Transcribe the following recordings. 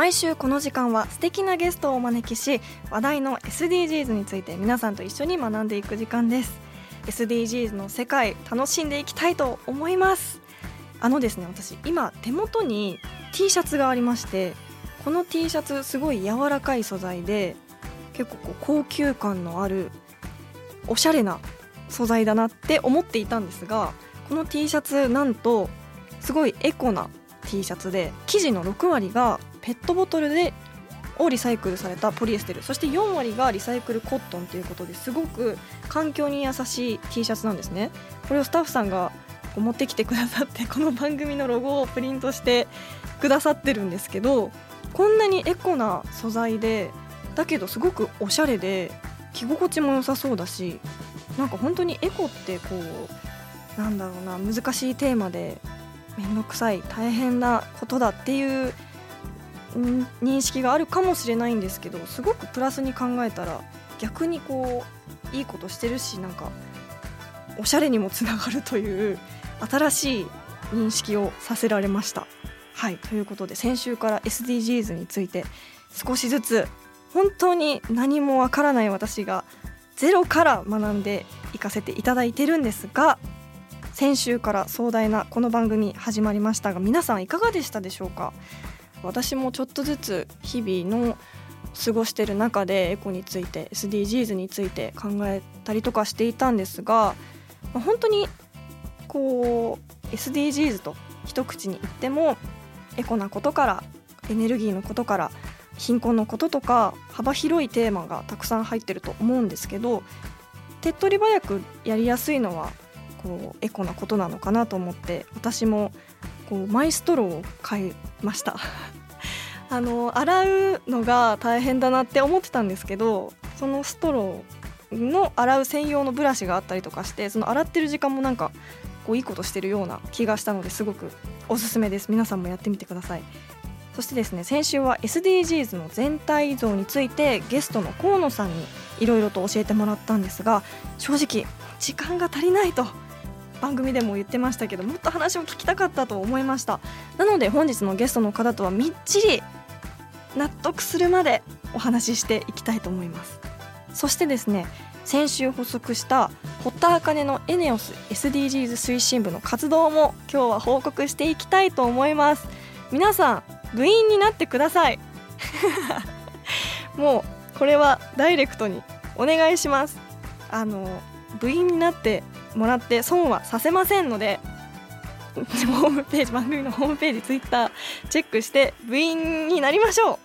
毎週この時間は素敵なゲストをお招きし話題の SDGs について皆さんと一緒に学んでいく時間です。SDGs の世界楽しんでいきたいと思います。あのですね私今手元に T シャツがありましてこの T シャツすごい柔らかい素材で結構こう高級感のあるおしゃれな素材だなって思っていたんですがこの T シャツなんとすごいエコな T シャツで生地の6割がペットボトルでをリサイクルされたポリエステル。そして4割がリサイクルコットンということですごく環境に優しい T シャツなんですね。これをスタッフさんが持ってきてくださってこの番組のロゴをプリントしてくださってるんですけどこんなにエコな素材でだけどすごくおしゃれで着心地も良さそうだしなんか本当にエコってこうなんだろうな難しいテーマで面倒くさい大変なことだっていう認識があるかもしれないんですけどすごくプラスに考えたら逆にこういいことしてるしなんかおしゃれにもつながるという新しい認識をさせられました。はいということで先週から SDGs について少しずつ本当に何もわからない私がゼロから学んでいかせていただいてるんですが先週から壮大なこの番組始まりましたが皆さんいかがでしたでしょうか？私もちょっとずつ日々の過ごしてる中でエコについて SDGs について考えたりとかしていたんですがまあ本当にこう SDGs と一口に言ってもエコなことからエネルギーのことから貧困のこととか幅広いテーマがたくさん入ってると思うんですけど手っ取り早くやりやすいのはこうエコなことなのかなと思って私もこうマイストローを買いました。あの洗うのが大変だなって思ってたんですけどそのストローの洗う専用のブラシがあったりとかしてその洗ってる時間もなんかこういいことしてるような気がしたのですごくおすすめです。皆さんもやってみてください。そしてですね先週は SDGs の全体像についてゲストの河野さんにいろいろと教えてもらったんですが正直時間が足りないと番組でも言ってましたけどもっと話を聞きたかったと思いました。なので本日のゲストの方とはみっちり納得するまでお話ししていきたいと思います。そしてですね先週発足した堀田茜のエネオス SDGs 推進部の活動も今日は報告していきたいと思います。皆さん部員になってください。もうこれはダイレクトにお願いします。あの部員になってもらって損はさせませんので ホームページ番組のホームページツイッターチェックして部員になりましょう。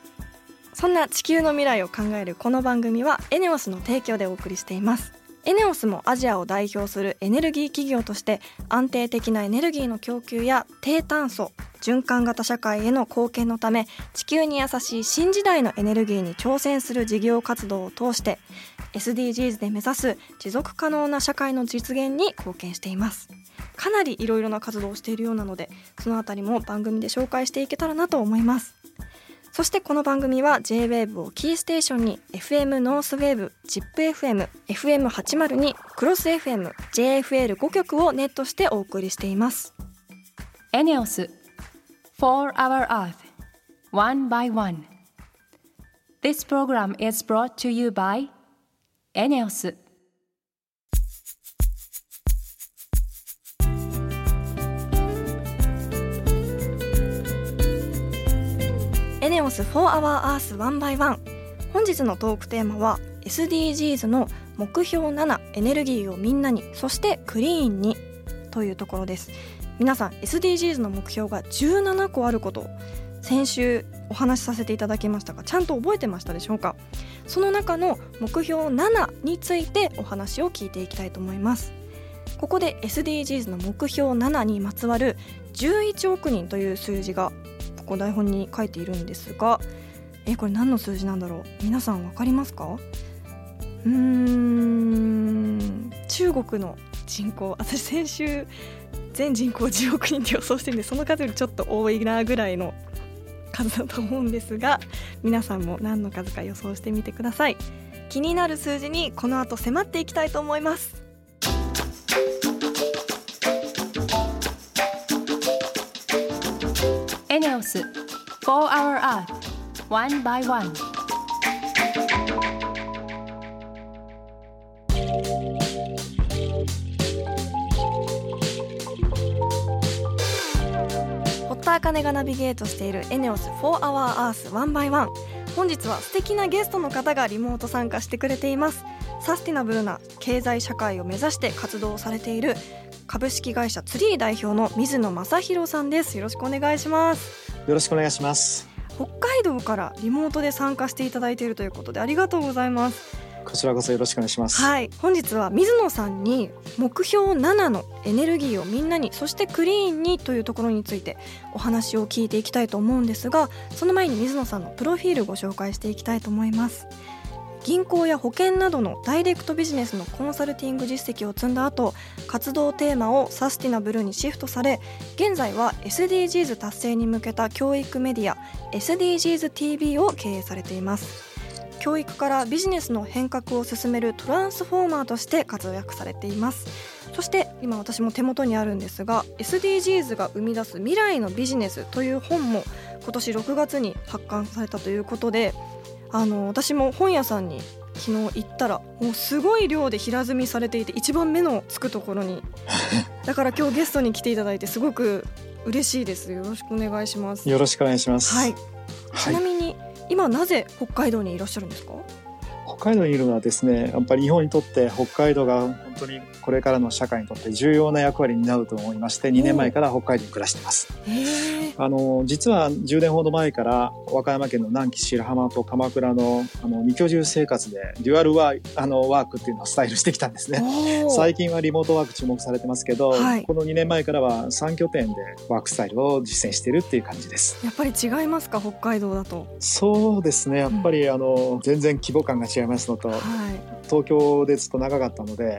そんな地球の未来を考えるこの番組はエネオスの提供でお送りしています。エネオスもアジアを代表するエネルギー企業として安定的なエネルギーの供給や低炭素循環型社会への貢献のため地球に優しい新時代のエネルギーに挑戦する事業活動を通して SDGs で目指す持続可能な社会の実現に貢献しています。かなりいろいろな活動をしているようなのでそのあたりも番組で紹介していけたらなと思います。そしてこの番組は J-WAVE をキーステーションに FM ノースウェーブ ZIPFM、FM802、クロス FM、JFL5 曲をネットしてお送りしています。エネオス4 Hour Earth One by One. This program is brought to you by エネオス。エネオス4 Hour Earth 1 by 1本日のトークテーマは SDGs の目標7エネルギーをみんなにそしてクリーンにというところです。皆さん SDGs の目標が17個あること先週お話しさせていただきましたがちゃんと覚えてましたでしょうか？その中の目標7についてお話を聞いていきたいと思います。ここで SDGs の目標7にまつわる11億人という数字がここ台本に書いているんですがえこれ何の数字なんだろう？皆さん分かりますか？うーん中国の人口。私先週全人口10億人って予想してるんでその数よりちょっと多いなぐらいの数だと思うんですが皆さんも何の数か予想してみてください。気になる数字にこの後迫っていきたいと思います。エネオス4 Hour Earth 1 by 1田茜がナビゲートしているエネオス4 Hour Earth One by One 本日は素敵なゲストの方がリモート参加してくれています。サスティナブルな経済社会を目指して活動されている株式会社ツリー代表の水野正弘さんです。よろしくお願いします。よろしくお願いします。北海道からリモートで参加していただいているということでありがとうございますこちらこそよろしくお願いします。はい本日は水野さんに目標7のエネルギーをみんなにそしてクリーンにというところについてお話を聞いていきたいと思うんですがその前に水野さんのプロフィールご紹介していきたいと思います銀行や保険などのダイレクトビジネスのコンサルティング実績を積んだ後活動テーマをサスティナブルにシフトされ現在は SDGs 達成に向けた教育メディア SDGsTV を経営されています教育からビジネスの変革を進めるトランスフォーマーとして活躍されています。そして今私も手元にあるんですが SDGs が生み出す未来のビジネスという本も今年6月に発刊されたということであの私も本屋さんに昨日行ったらもうすごい量で平積みされていて一番目のつくところに。だから今日ゲストに来ていただいてすごく嬉しいです。よろしくお願いします。よろしくお願いします。はい、ちは。ないみに今なぜ北海道にいらっしゃるんですか？北海道にいるのはですね、やっぱり日本にとって北海道が本当にこれからの社会にとって重要な役割になると思いまして、2年前から北海道に暮らしています。あの実は10年ほど前から和歌山県の南紀白浜と鎌倉のあの二居住生活でデュアルワーあのワークっていうのをスタイルしてきたんですね。最近はリモートワーク注目されてますけど、はい。この2年前からは3拠点でワークスタイルを実践しているっていう感じです。やっぱり違いますか北海道だと？そうですね。やっぱり、あの全然規模感が違いますのとはい。東京でずっと長かったので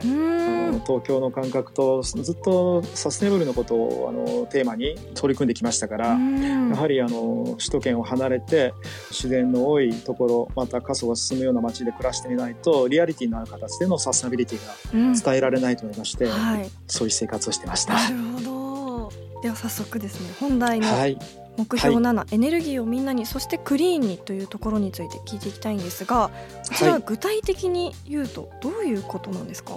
東京の感覚とずっとサステナブルのことをあのテーマに取り組んできましたから、うん。やはりあの首都圏を離れて自然の多いところまた過疎が進むような街で暮らしてみないとリアリティのある形でのサステナビリティがうん。伝えられないと思いまして、はい。そういう生活をしてました。なるほど。では早速ですね本題のはい、目標7、エネルギーをみんなにそしてクリーンにというところについて聞いていきたいんですがこちらはい。具体的に言うとどういうことなんですか、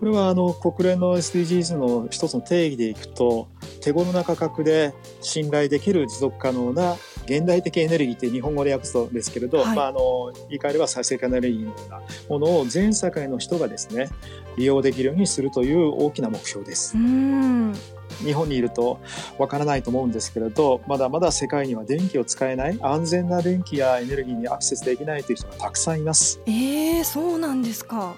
これはあの国連の SDGs の一つの定義でいくと手頃な価格で信頼できる持続可能な現代的エネルギーって日本語で訳すとですけれど、はい。まあ、あの言い換えれば再生可能エネルギーのようなものを全世界の人がですね利用できるようにするという大きな目標です。日本にいるとわからないと思うんですけれどまだまだ世界には電気を使えない安全な電気やエネルギーにアクセスできないという人がたくさんいます。えー、そうなんですか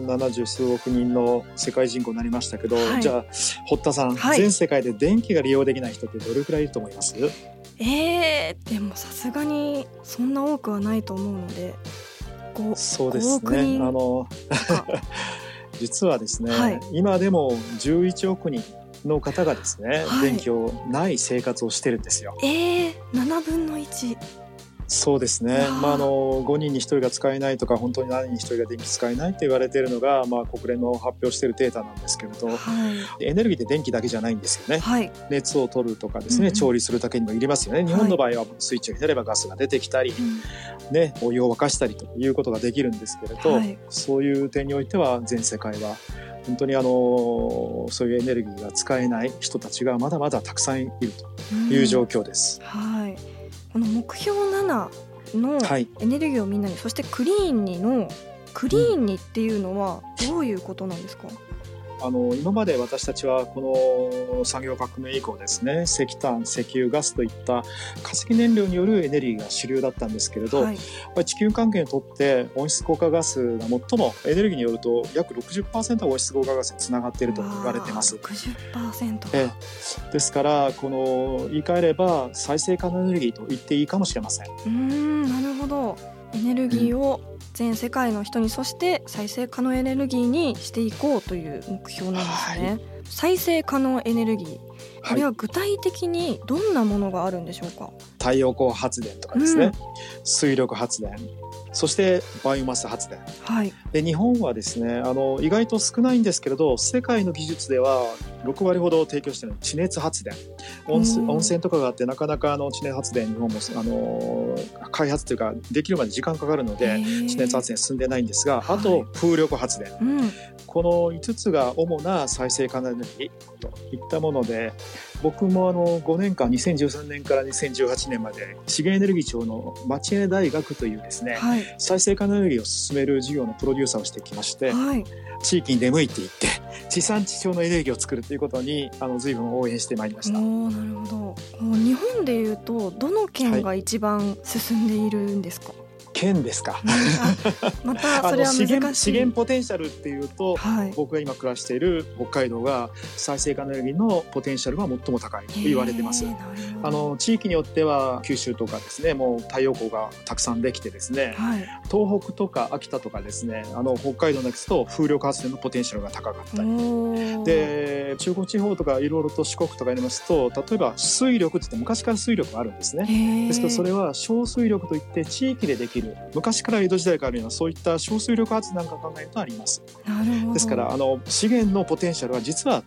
70数億人の世界人口になりましたけど、はい。じゃあ堀田さん、はい。全世界で電気が利用できない人ってどれくらいいると思います？えー、でもさすがにそんな多くはないと思うのでそうです5億ね人あのか。実はですね、はい。今でも11億人の方がですね、はい。電気をない生活をしてるんですよ。えー、7分の1そうですね。まあ、あの5人に1人が使えないとか本当に何人に1人が電気使えないって言われているのが、まあ、国連の発表しているデータなんですけれど。はい。エネルギーって電気だけじゃないんですよね。はい。熱を取るとかですね、うんうん。調理するだけにもいりますよね。日本の場合はスイッチを入れればガスが出てきたり、うん。ね、お湯を沸かしたりということができるんですけれど、はい。そういう点においては全世界は本当にあのそういうエネルギーが使えない人たちがまだまだたくさんいるという状況です。はいこの目標7のはい、エネルギーをみんなにそしてクリーンにのクリーンにっていうのはどういうことなんですか、あの今まで私たちはこの産業革命以降ですね石炭石油ガスといった化石燃料によるエネルギーが主流だったんですけれど、はい、地球関係にとって温室効果ガスが最もエネルギーによると約60%は温室効果ガスにつながっていると言われています。60%えですからこの言い換えれば再生可能エネルギーと言っていいかもしれません。うんなるほどエネルギーを全世界の人にそして再生可能エネルギーにしていこうという目標なんですね。はい、再生可能エネルギー。これは具体的にどんなものがあるんでしょうか、太陽光発電とかですね、うん、水力発電そしてバイオマス発電、はい、で日本はですねあの意外と少ないんですけれど世界の技術では6割ほど提供している地熱発電。温温泉とかがあってなかなかあの地熱発電日本もあの開発というかできるまで時間かかるので地熱発電進んでないんですがあと風力発電、はいうん、この5つが主な再生可能エネルギーといったもので僕もあの5年間2013年から2018年まで資源エネルギー庁の町根大学というですね、はい、再生可能エネルギーを進める事業のプロデューサーをしてきまして、はい、地域に出向いていって地産地消のエネルギーを作るということにあの随分応援してまいりました。なるほど。日本でいうとどの県が一番進んでいるんですか、はい県ですか。またそれは資源資源ポテンシャルっていうと、はい、僕が今暮らしている北海道が再生可能エネルギーのポテンシャルが最も高いと言われてます。あの地域によっては九州とかですね、もう太陽光がたくさんできてですね、はい、東北とか秋田とかですね、あの北海道のですと風力発電のポテンシャルが高かったり、で中国地方とかいろいろと四国とかやりますと、例えば水力って言って昔から水力があるんですね。ですからそれは小水力といって地域でできるる昔から江戸時代からあるようなそういった小水力発電なんか考えるとあります。ですからあの資源のポテンシャルは実は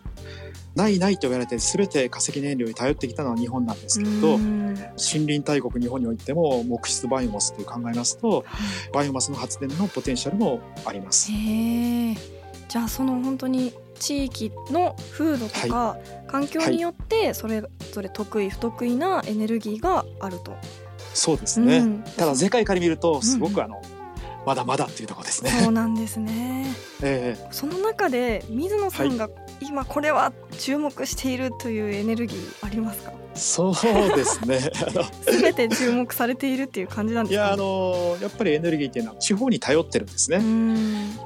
ないないと言われて全て化石燃料に頼ってきたのは日本なんですけれど森林大国日本においても木質バイオマスという考えますと、バイオマスの発電のポテンシャルもあります。じゃあその本当に地域の風土とか環境によってそれぞれ得意不得意なエネルギーがあると。そうですね、うん、ただ世界から見るとすごくあの、うん、まだまだっていうところですね。そうなんですね。えー、その中で水野さんが今これは注目しているというエネルギーありますか？そうですね。すべて注目されているっていう感じなんですか、ね、いやあのやっぱりエネルギーっていうのは地方に頼ってるんですね。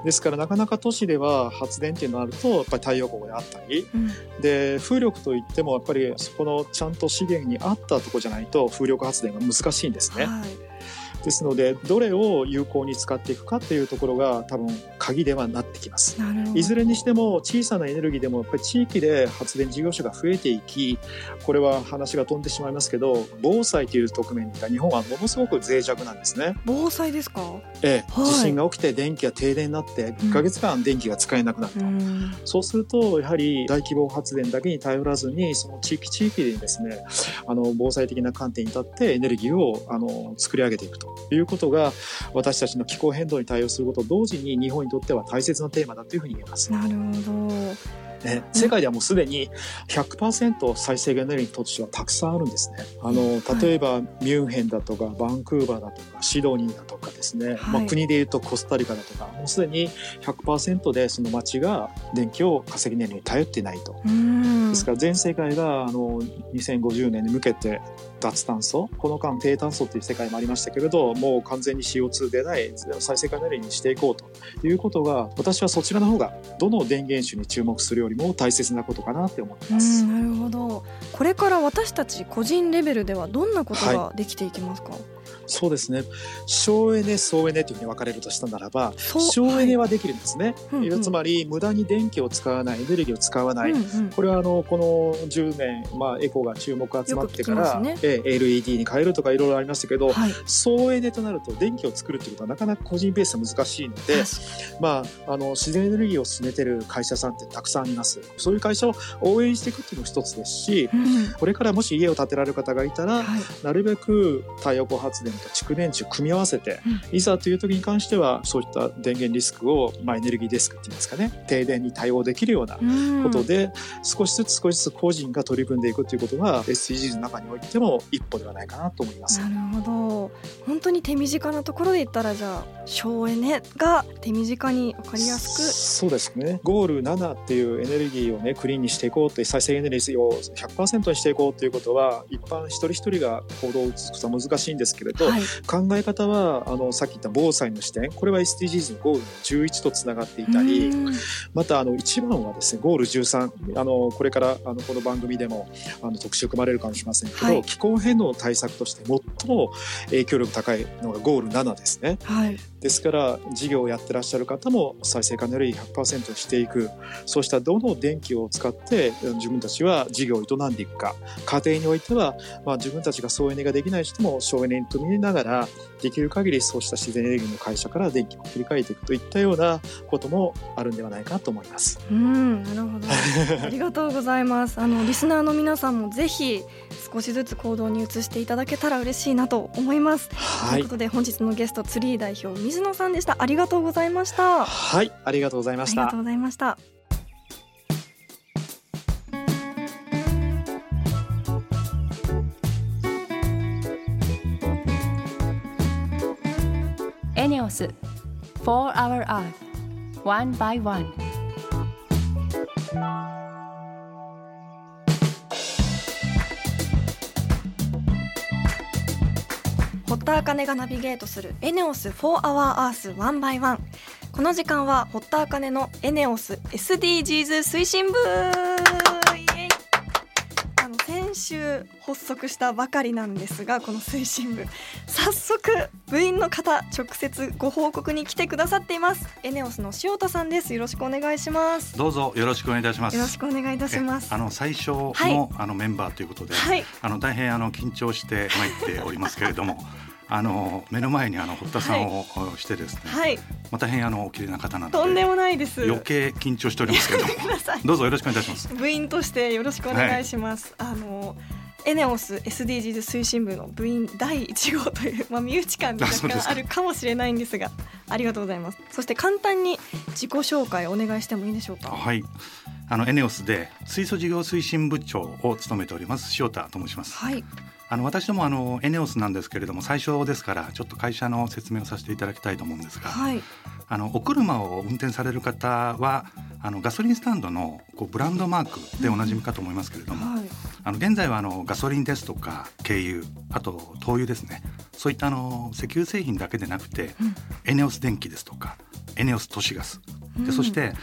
ですからなかなか都市では発電っていうのがあるとやっぱり太陽光であったり、うん、で風力といってもやっぱりそこのちゃんと資源に合ったとこじゃないと風力発電が難しいんですね。はいですのでどれを有効に使っていくかっていうところが多分鍵ではなってきます。いずれにしても小さなエネルギーでもやっぱり地域で発電事業者が増えていきこれは話が飛んでしまいますけど防災という側面が日本はものすごく脆弱なんですね。防災ですか？ええ、はい、地震が起きて電気が停電になって1か月間電気が使えなくなると、うん、そうするとやはり大規模発電だけに頼らずにその地域地域でですねあの防災的な観点に立ってエネルギーをあの作り上げていくということが私たちの気候変動に対応することと同時に日本にとっては大切なテーマだというふうに言えます。なるほどね、世界ではもうすでに100%再生エネルギー土地はたくさんあるんですね。あの例えばミュンヘンだとかバンクーバーだとかシドニーだとかですね、はい、まあ、国でいうとコスタリカだとかもうすでに100%でその町が電気を化石燃料に頼ってないと。ですから全世界があの2050年に向けて脱炭素この間低炭素っていう世界もありましたけれどもう完全に CO2 出ない再生可能エネルギーにしていこうということが私はそちらの方がどの電源種に注目するよりも大切なことかなって思ってます。なるほど。これから私たち個人レベルではどんなことができていきますか、はいそうですね。省エネ総エネというふうに分かれるとしたならば省エネはできるんですね、はいつまり無駄に電気を使わないエネルギーを使わない、うんうん、これはあのこの10年、まあ、エコが注目集まってから、ね、LED に変えるとかいろいろありましたけど、はい、総エネとなると電気を作るということはなかなか個人ベースは難しいので、まあ、あの自然エネルギーを進めてる会社さんってたくさんいまます。そういう会社を応援していくっていうのも一つですし、うん、これからもし家を建てられる方がいたら、はい、なるべく太陽光発電と蓄電池を組み合わせて、うん、いざという時に関してはそういった電源リスクを、まあ、エネルギーデスクっていうんですかね停電に対応できるようなことで、うん、少しずつ少しずつ個人が取り組んでいくということが SDGs の中においても一歩ではないかなと思います。なるほど。本当に手短なところで言ったらじゃあ省エネが手短に分かりやすく。そうですね。ゴール7っていうエネルギーをねクリーンにしていこうって再生エネルギーを100%にしていこうということは一般一人一人が行動を移すことは難しいんですけれど、はい、考え方はあのさっき言った防災の視点これは SDGs のゴールの11とつながっていたりまたあの一番はですねゴール13あのこれからあのこの番組でもあの特集組まれるかもしれませんけど、はい、気候変動対策として最も影響力高いのがゴール7ですね。はい、ですから事業をやってらっしゃる方も再生可能エネルギー100%にしていく。そうしたどの電気を使って自分たちは事業を営んでいくか。家庭においては、まあ、自分たちが総エネができない人も省エネに取り入れながらできる限りそうした自然エネルギーの会社から電気を切り替えていくといったようなこともあるんではないかと思います。うんなるほど。ありがとうございます。あのリスナーの皆さんもぜひ少しずつ行動に移していただけたら嬉しいなと思います。はい、ということで本日のゲストツリー代表水野さんでした。ありがとうございましたはい。ありがとうございました。ありがとうございました。エネオス For Our Earth One by One 堀田茜がナビゲートするエネオス4 Hour Earth One by One この時間は堀田茜のエネオス SDGs 推進部あの先週発足したばかりなんですがこの推進部。早速部員の方直接ご報告に来てくださっています。エネオスの塩田さんです。よろしくお願いします。どうぞよろしくお願いいたします。よろしくお願いいたします。あの最初の、はい、あのメンバーということで、はい、あの大変あの緊張して参っておりますけれどもあの目の前にあの堀田さんをしてですね、はい、まあ、大変あのお綺麗な方なのでとんでもないです。余計緊張しておりますけど どうぞよろしくお願いします。部員としてよろしくお願いします、はい、あのエネオス SDGs 推進部の部員第1号という、まあ、身内感があるかもしれないんですがありがとうございます。そして簡単に自己紹介お願いしてもいいでしょうか？はい。あのエネオスで水素事業推進部長を務めております塩田と申します。はいあの私どもあのエネオスなんですけれども最初ですからちょっと会社の説明をさせていただきたいと思うんですが、はい、あのお車を運転される方はあのガソリンスタンドのこうブランドマークでおなじみかと思いますけれども、うんはい、あの現在はあのガソリンですとか軽油あと灯油ですね。そういったあの石油製品だけでなくて、うん、エネオス電気ですとかエネオス都市ガス。で、そして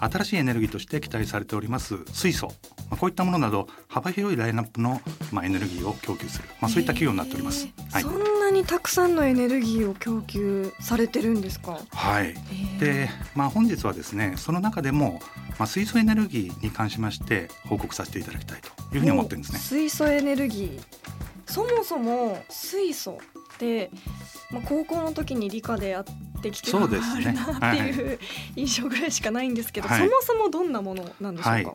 新しいエネルギーとして期待されております水素、まあ、こういったものなど幅広いラインナップの、まあ、エネルギーを供給する、まあ、そういった企業になっております、はい、そんなにたくさんのエネルギーを供給されてるんですか？はい。で、まあ、本日はですねその中でも、まあ、水素エネルギーに関しまして報告させていただきたいというふうに思ってるんですね。水素エネルギー。そもそも水素まあ、高校の時に理科でやってきてるなっていう印象ぐらいしかないんですけど、はい、そもそもどんなものなんでしょうか、はい、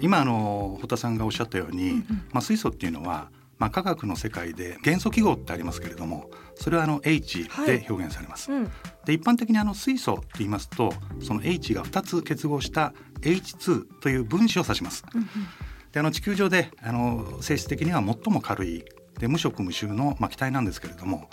今あの堀田さんがおっしゃったように、うんうん、まあ、水素っていうのはまあ、科学の世界で元素記号ってありますけれどもそれはあの H で表現されます。はいうん、で一般的にあの水素って言いますとその H が2つ結合した H2 という分子を指します。うんうん、であの地球上であの性質的には最も軽いで無色無臭の、まあ、気体なんですけれども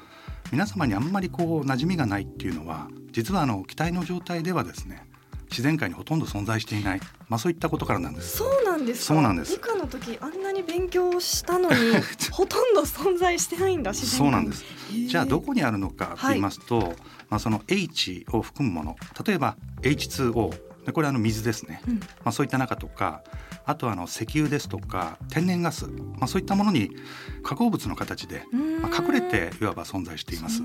皆様にあんまりこう馴染みがないっていうのは実はあの気体の状態ではですね自然界にほとんど存在していない、まあ、そういったことからなんです。そうなんですそうなんです。理科の時あんなに勉強したのに ほとんど存在してないんだそうなんです。じゃあどこにあるのかと言いますと、はい、まあその H を含むもの、例えば H2O でこれあの水ですね、うん、まあそういった中とか、あとはあの石油ですとか天然ガス、まあ、そういったものに化合物の形で、まあ、隠れていわば存在しています。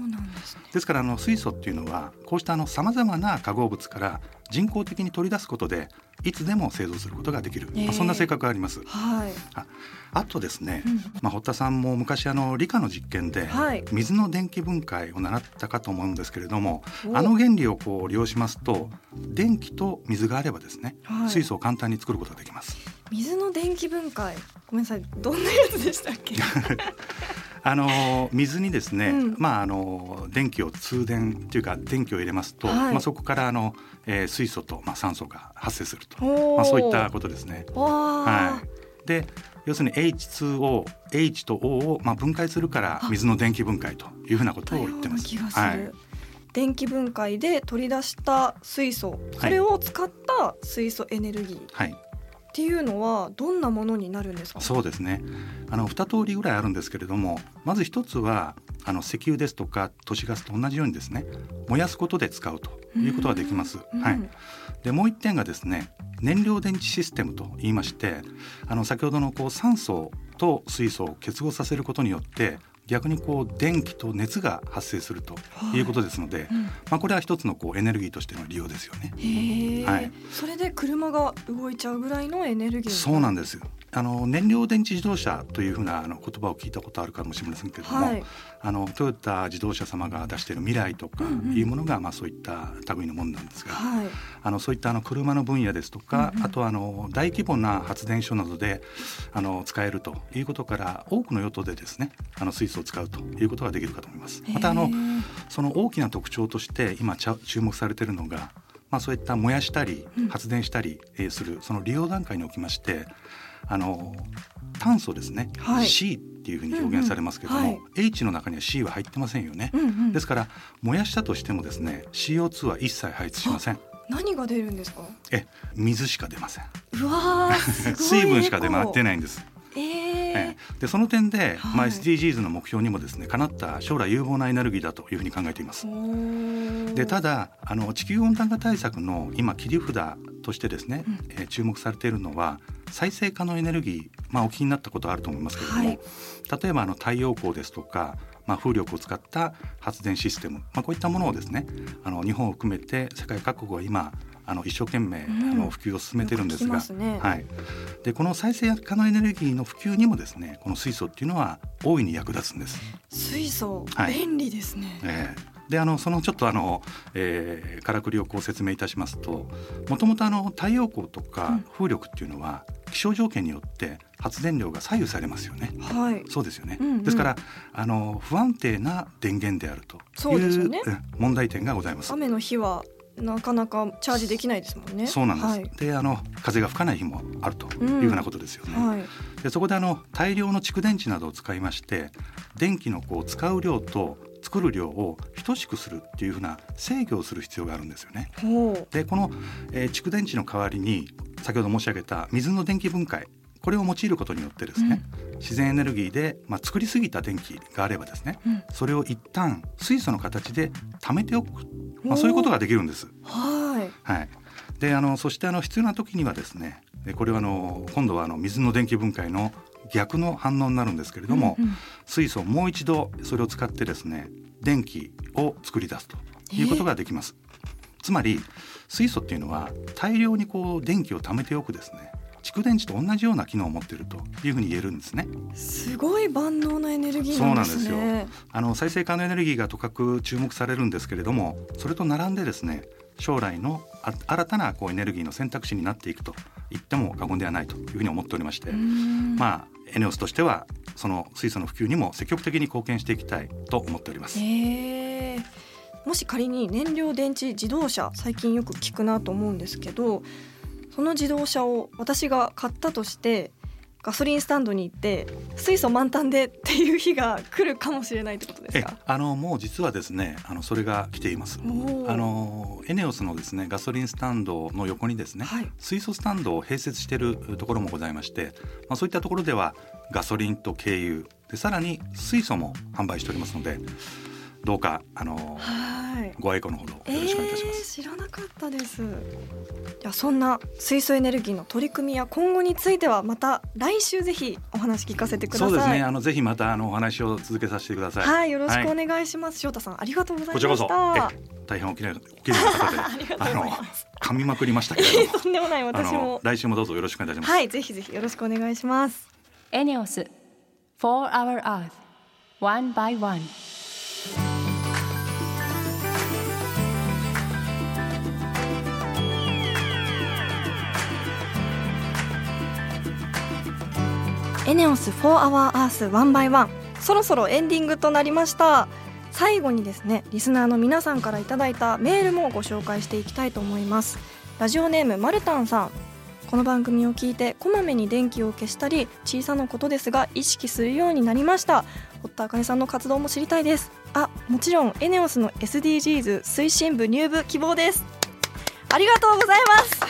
ですからあの水素っていうのはこうしたさまざまな化合物から人工的に取り出すことでいつでも製造することができる、えー、まあ、そんな性格があります。はい、ああとですね、うん、まあ、堀田さんも昔あの理科の実験で水の電気分解を習ったかと思うんですけれども、あの原理をこう利用しますと電気と水があればですね、はい、水素を簡単に作ることができます。水の電気分解。ごめんなさい。どんなやつでしたっけ？あの水にですね、うん、まああの電気を通電っていうか電気を入れますと、はい、まあそこからあの、えー、水素とまあ酸素が発生すると、まあそういったことですね。はい。で要するに H2O H と O をまあ分解するから水の電気分解というふうなことを言ってます。はい。電気分解で取り出した水素。それを使った水素エネルギー、はい、っていうのはどんなものになるんですか？そうですね。あの2通りぐらいあるんですけれどもまず一つはあの石油ですとか都市ガスと同じようにですね燃やすことで使うということができます。はい、でもう一点がですね燃料電池システムと言いましてあの先ほどのこう酸素と水素を結合させることによって逆にこう電気と熱が発生するとい。うことですので、はいうん、まあ、これは一つのこうエネルギーとしての利用ですよね。はい、それで車が動いちゃうぐらいのエネルギーそうなんですあの燃料電池自動車というふうなあの言葉を聞いたことあるかもしれませんけれども、はい、あのトヨタ自動車様が出している未来とかいうものが、うんうん、まあ、そういった類のものなんですが、はい、あのそういったあの車の分野ですとか、うんうん、あとあの大規模な発電所などであの使えるということから多くの用途でですねあの水素を使うということができるかと思います。またあのその大きな特徴として今注目されているのがまあ、そういった燃やしたり発電したりする、その利用段階におきましてあの炭素ですね、はい、C っていうふうに表現されますけども、うんうんはい、H の中には C は入ってませんよね、うんうん、ですから燃やしたとしてもですね CO2 は一切排出しません。何が出るんですか？え水しか出ません。うわ水分しか出回ってないんです。えー、でその点で、はい、まあ、SDGs の目標にもですねかなった将来有望なエネルギーだというふうに考えています。でただあの地球温暖化対策の今切り札としてですね、うん、えー、注目されているのは再生可能エネルギー、まあ、お気になったことあると思いますけれども、はい、例えばあの太陽光ですとか、まあ、風力を使った発電システム、まあ、こういったものをですねあの日本を含めて世界各国は今あの一生懸命、あの普及を進めてるんですが、ね、はい、でこの再生可能エネルギーの普及にもですねこの水素っていうのは大いに役立つんです。水素、はい、便利ですね。えーであのそのちょっとあの、えー、からくりをこう説明いたしますともともとあの太陽光とか風力っていうのは、気象条件によって発電量が左右されますよね。はい、そうですよね。うんうん、ですからあの不安定な電源であるという、ね、問題点がございます。雨の日はなかなかチャージできないですもんね。そうなんです。はい、で、あの風が吹かない日もあるというふうなことですよね。うんはい、で、そこであの大量の蓄電池などを使いまして、電気のこう使う量と作る量を等しくするっていうふうな制御をする必要があるんですよね。で、この、えー、蓄電池の代わりに先ほど申し上げた水の電気分解。これを用いることによってですね、うん、自然エネルギーで、まあ、作りすぎた電気があればですね、うん、それを一旦水素の形で貯めておく、まあ、そういうことができるんです。はい、はい、であのそしてあの必要な時にはですねこれはあの今度はあの水の電気分解の逆の反応になるんですけれども、うんうん、水素をもう一度それを使ってですね電気を作り出すということができます。つまり水素っていうのは大量にこう電気を貯めておくですね蓄電池と同じような機能を持っているというふうに言えるんですね。すごい万能なエネルギー、ね、そうなんですよ。あの再生可能エネルギーがとかく注目されるんですけれども、それと並んでですね、将来の新たなこうエネルギーの選択肢になっていくと言っても過言ではないというふうに思っておりまして、まあエネオスとしてはその水素の普及にも積極的に貢献していきたいと思っております。もし仮に燃料電池自動車最近よく聞くなと思うんですけどその自動車を私が買ったとしてガソリンスタンドに行って水素満タンでっていう日が来るかもしれないってことですか？あのもう実はですねあのそれが来ています。あのエネオスのですねガソリンスタンドの横にですね、はい、水素スタンドを併設しているところもございまして、まあ、そういったところではガソリンと軽油でさらに水素も販売しておりますのでどうかあのご愛顧のほどよろしくお願いいたします、えー、知らなかったです。じゃそんな水素エネルギーの取り組みや今後についてはまた来週ぜひお話聞かせてください。そうですね。あのぜひまたあのお話を続けさせてください。はいよろしくお願いします、はい、翔太さんありがとうございました。こちらこそ。大変おきれいおきれいな方で あの噛みまくりましたけれども。とんでもない私も。来週もどうぞよろしくお願いします。はいぜひぜひよろしくお願いします。エネオス For Our Earth One by One エネオス4 Hour Earth One by One そろそろエンディングとなりました。最後にですねリスナーの皆さんからいただいたメールもご紹介していきたいと思います。ラジオネームマルタンさん。この番組を聞いてこまめに電気を消したり小さなことですが意識するようになりました。堀田茜さんの活動も知りたいです。あもちろんエネオスの SDGs 推進部入部希望です。ありがとうございます。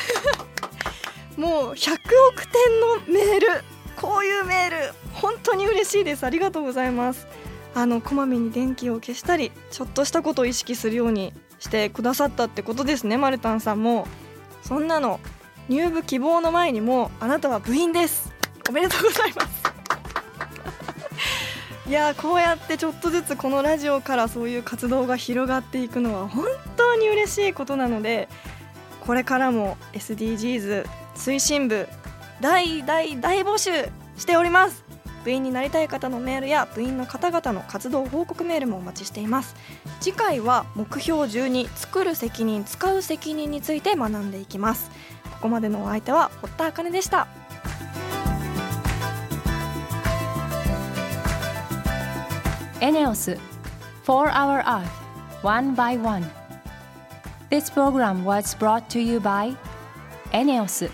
もう100億点のメールこういうメール本当に嬉しいです。ありがとうございます。あのこまめに電気を消したりちょっとしたことを意識するようにしてくださったってことですねマルタンさんも。そんなの入部希望の前にもあなたは部員です。おめでとうございます。いやこうやってちょっとずつこのラジオからそういう活動が広がっていくのは本当に嬉しいことなのでこれからも SDGs 推進部大大大募集しております。部員になりたい方のメールや部員の方々の活動報告メールもお待ちしています。次回は目標12作る責任使う責任について学んでいきます。ここまでのお相手は堀田茜でした。エネオス4 Hour Earth One by One. This program was brought to you by エネオス